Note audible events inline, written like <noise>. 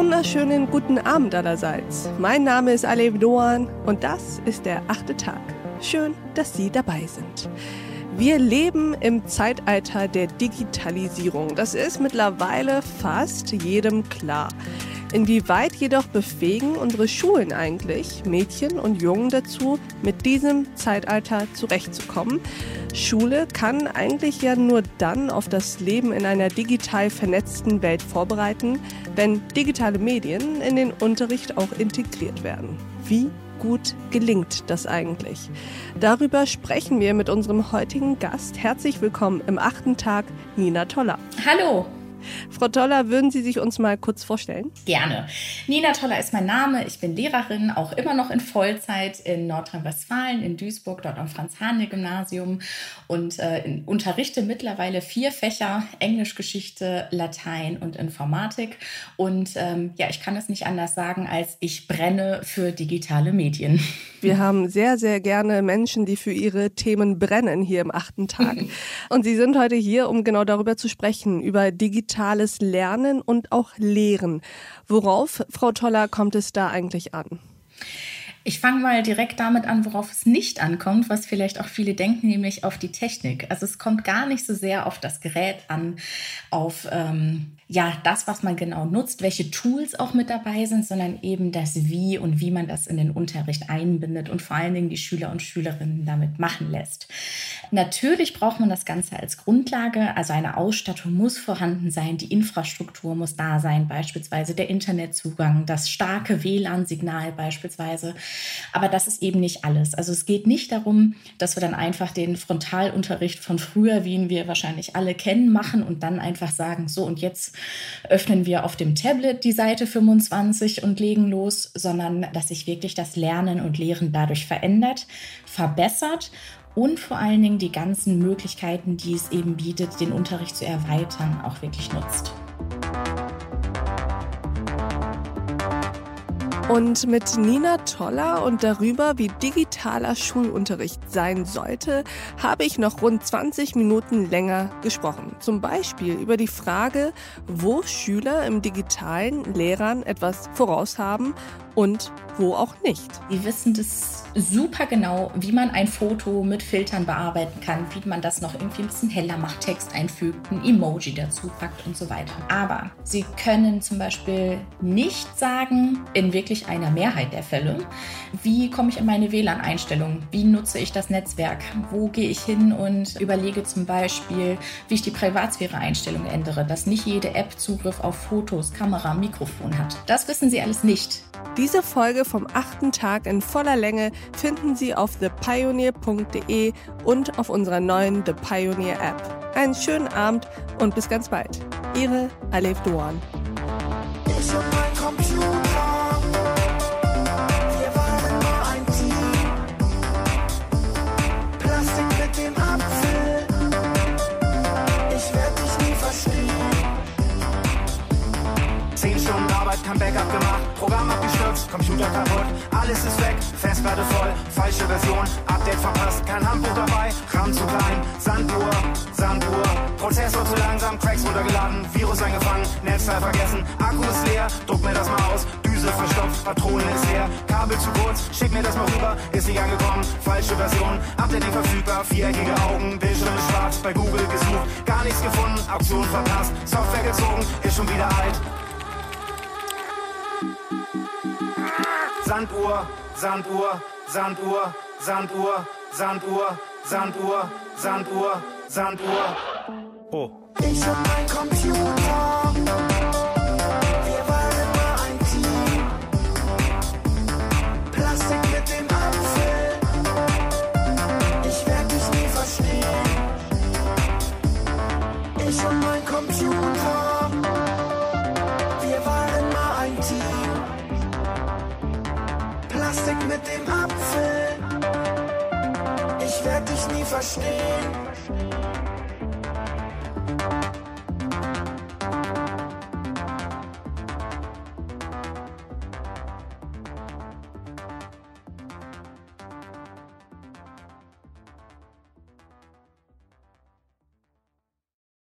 wunderschönen guten Abend allerseits. Mein Name ist Alev Doan und das ist der achte Tag. Schön, dass Sie dabei sind. Wir leben im Zeitalter der Digitalisierung. Das ist mittlerweile fast jedem klar. Inwieweit jedoch befähigen unsere Schulen eigentlich Mädchen und Jungen dazu, mit diesem Zeitalter zurechtzukommen? Schule kann eigentlich ja nur dann auf das Leben in einer digital vernetzten Welt vorbereiten, wenn digitale Medien in den Unterricht auch integriert werden. Wie gut gelingt das eigentlich? Darüber sprechen wir mit unserem heutigen Gast. Herzlich willkommen im achten Tag, Nina Toller. Hallo. Frau Toller, würden Sie sich uns mal kurz vorstellen? Gerne. Nina Toller ist mein Name. Ich bin Lehrerin, auch immer noch in Vollzeit in Nordrhein-Westfalen, in Duisburg, dort am Franz-Hahne-Gymnasium und äh, unterrichte mittlerweile vier Fächer: Englisch, Geschichte, Latein und Informatik. Und ähm, ja, ich kann es nicht anders sagen, als ich brenne für digitale Medien. <laughs> Wir haben sehr, sehr gerne Menschen, die für ihre Themen brennen hier im achten Tag. <laughs> Und Sie sind heute hier, um genau darüber zu sprechen, über digitales Lernen und auch Lehren. Worauf, Frau Toller, kommt es da eigentlich an? Ich fange mal direkt damit an, worauf es nicht ankommt, was vielleicht auch viele denken, nämlich auf die Technik. Also es kommt gar nicht so sehr auf das Gerät an, auf ähm, ja das, was man genau nutzt, welche Tools auch mit dabei sind, sondern eben das Wie und wie man das in den Unterricht einbindet und vor allen Dingen die Schüler und Schülerinnen damit machen lässt. Natürlich braucht man das Ganze als Grundlage, also eine Ausstattung muss vorhanden sein, die Infrastruktur muss da sein, beispielsweise der Internetzugang, das starke WLAN-Signal beispielsweise. Aber das ist eben nicht alles. Also es geht nicht darum, dass wir dann einfach den Frontalunterricht von früher, wie ihn wir wahrscheinlich alle kennen, machen und dann einfach sagen, so und jetzt öffnen wir auf dem Tablet die Seite 25 und legen los, sondern dass sich wirklich das Lernen und Lehren dadurch verändert, verbessert und vor allen Dingen die ganzen Möglichkeiten, die es eben bietet, den Unterricht zu erweitern, auch wirklich nutzt. Und mit Nina Toller und darüber, wie digitaler Schulunterricht sein sollte, habe ich noch rund 20 Minuten länger gesprochen. Zum Beispiel über die Frage, wo Schüler im digitalen Lehrern etwas voraus haben und wo auch nicht. Die wissen das super genau, wie man ein Foto mit Filtern bearbeiten kann, wie man das noch irgendwie ein bisschen heller macht, Text einfügt, ein Emoji dazu packt und so weiter. Aber sie können zum Beispiel nicht sagen, in wirklich einer Mehrheit der Fälle, wie komme ich in meine WLAN-Einstellungen, wie nutze ich das Netzwerk, wo gehe ich hin und überlege zum Beispiel, wie ich die Privatsphäre-Einstellung ändere, dass nicht jede App Zugriff auf Fotos, Kamera, Mikrofon hat. Das wissen sie alles nicht. Diese Folge vom achten Tag in voller Länge finden Sie auf thepioneer.de und auf unserer neuen The Pioneer App. Einen schönen Abend und bis ganz bald. Ihre Alef Doan. kein Backup gemacht, Programm abgestürzt, Computer kaputt, alles ist weg, Festplatte voll, falsche Version, Update verpasst, kein Handbuch dabei, RAM zu klein, Sanduhr, Sanduhr, Prozessor zu langsam, Cracks runtergeladen, Virus eingefangen, Netzteil vergessen, Akku ist leer, druck mir das mal aus, Düse verstopft, Patronen ist leer, Kabel zu kurz, schick mir das mal rüber, ist nicht angekommen, falsche Version, Update nicht verfügbar, viereckige Augen, Bildschirm schwarz, bei Google gesucht, gar nichts gefunden, Auktion verpasst, Software gezogen, ist schon wieder alt, Sanduhr, Sanduhr, Sanduhr, Sanduhr, Sanduhr, Sanduhr, Sanduhr, Sanduhr. Oh. Ich hab mein Computer. Mit dem Apfel. Ich werd dich nie verstehen.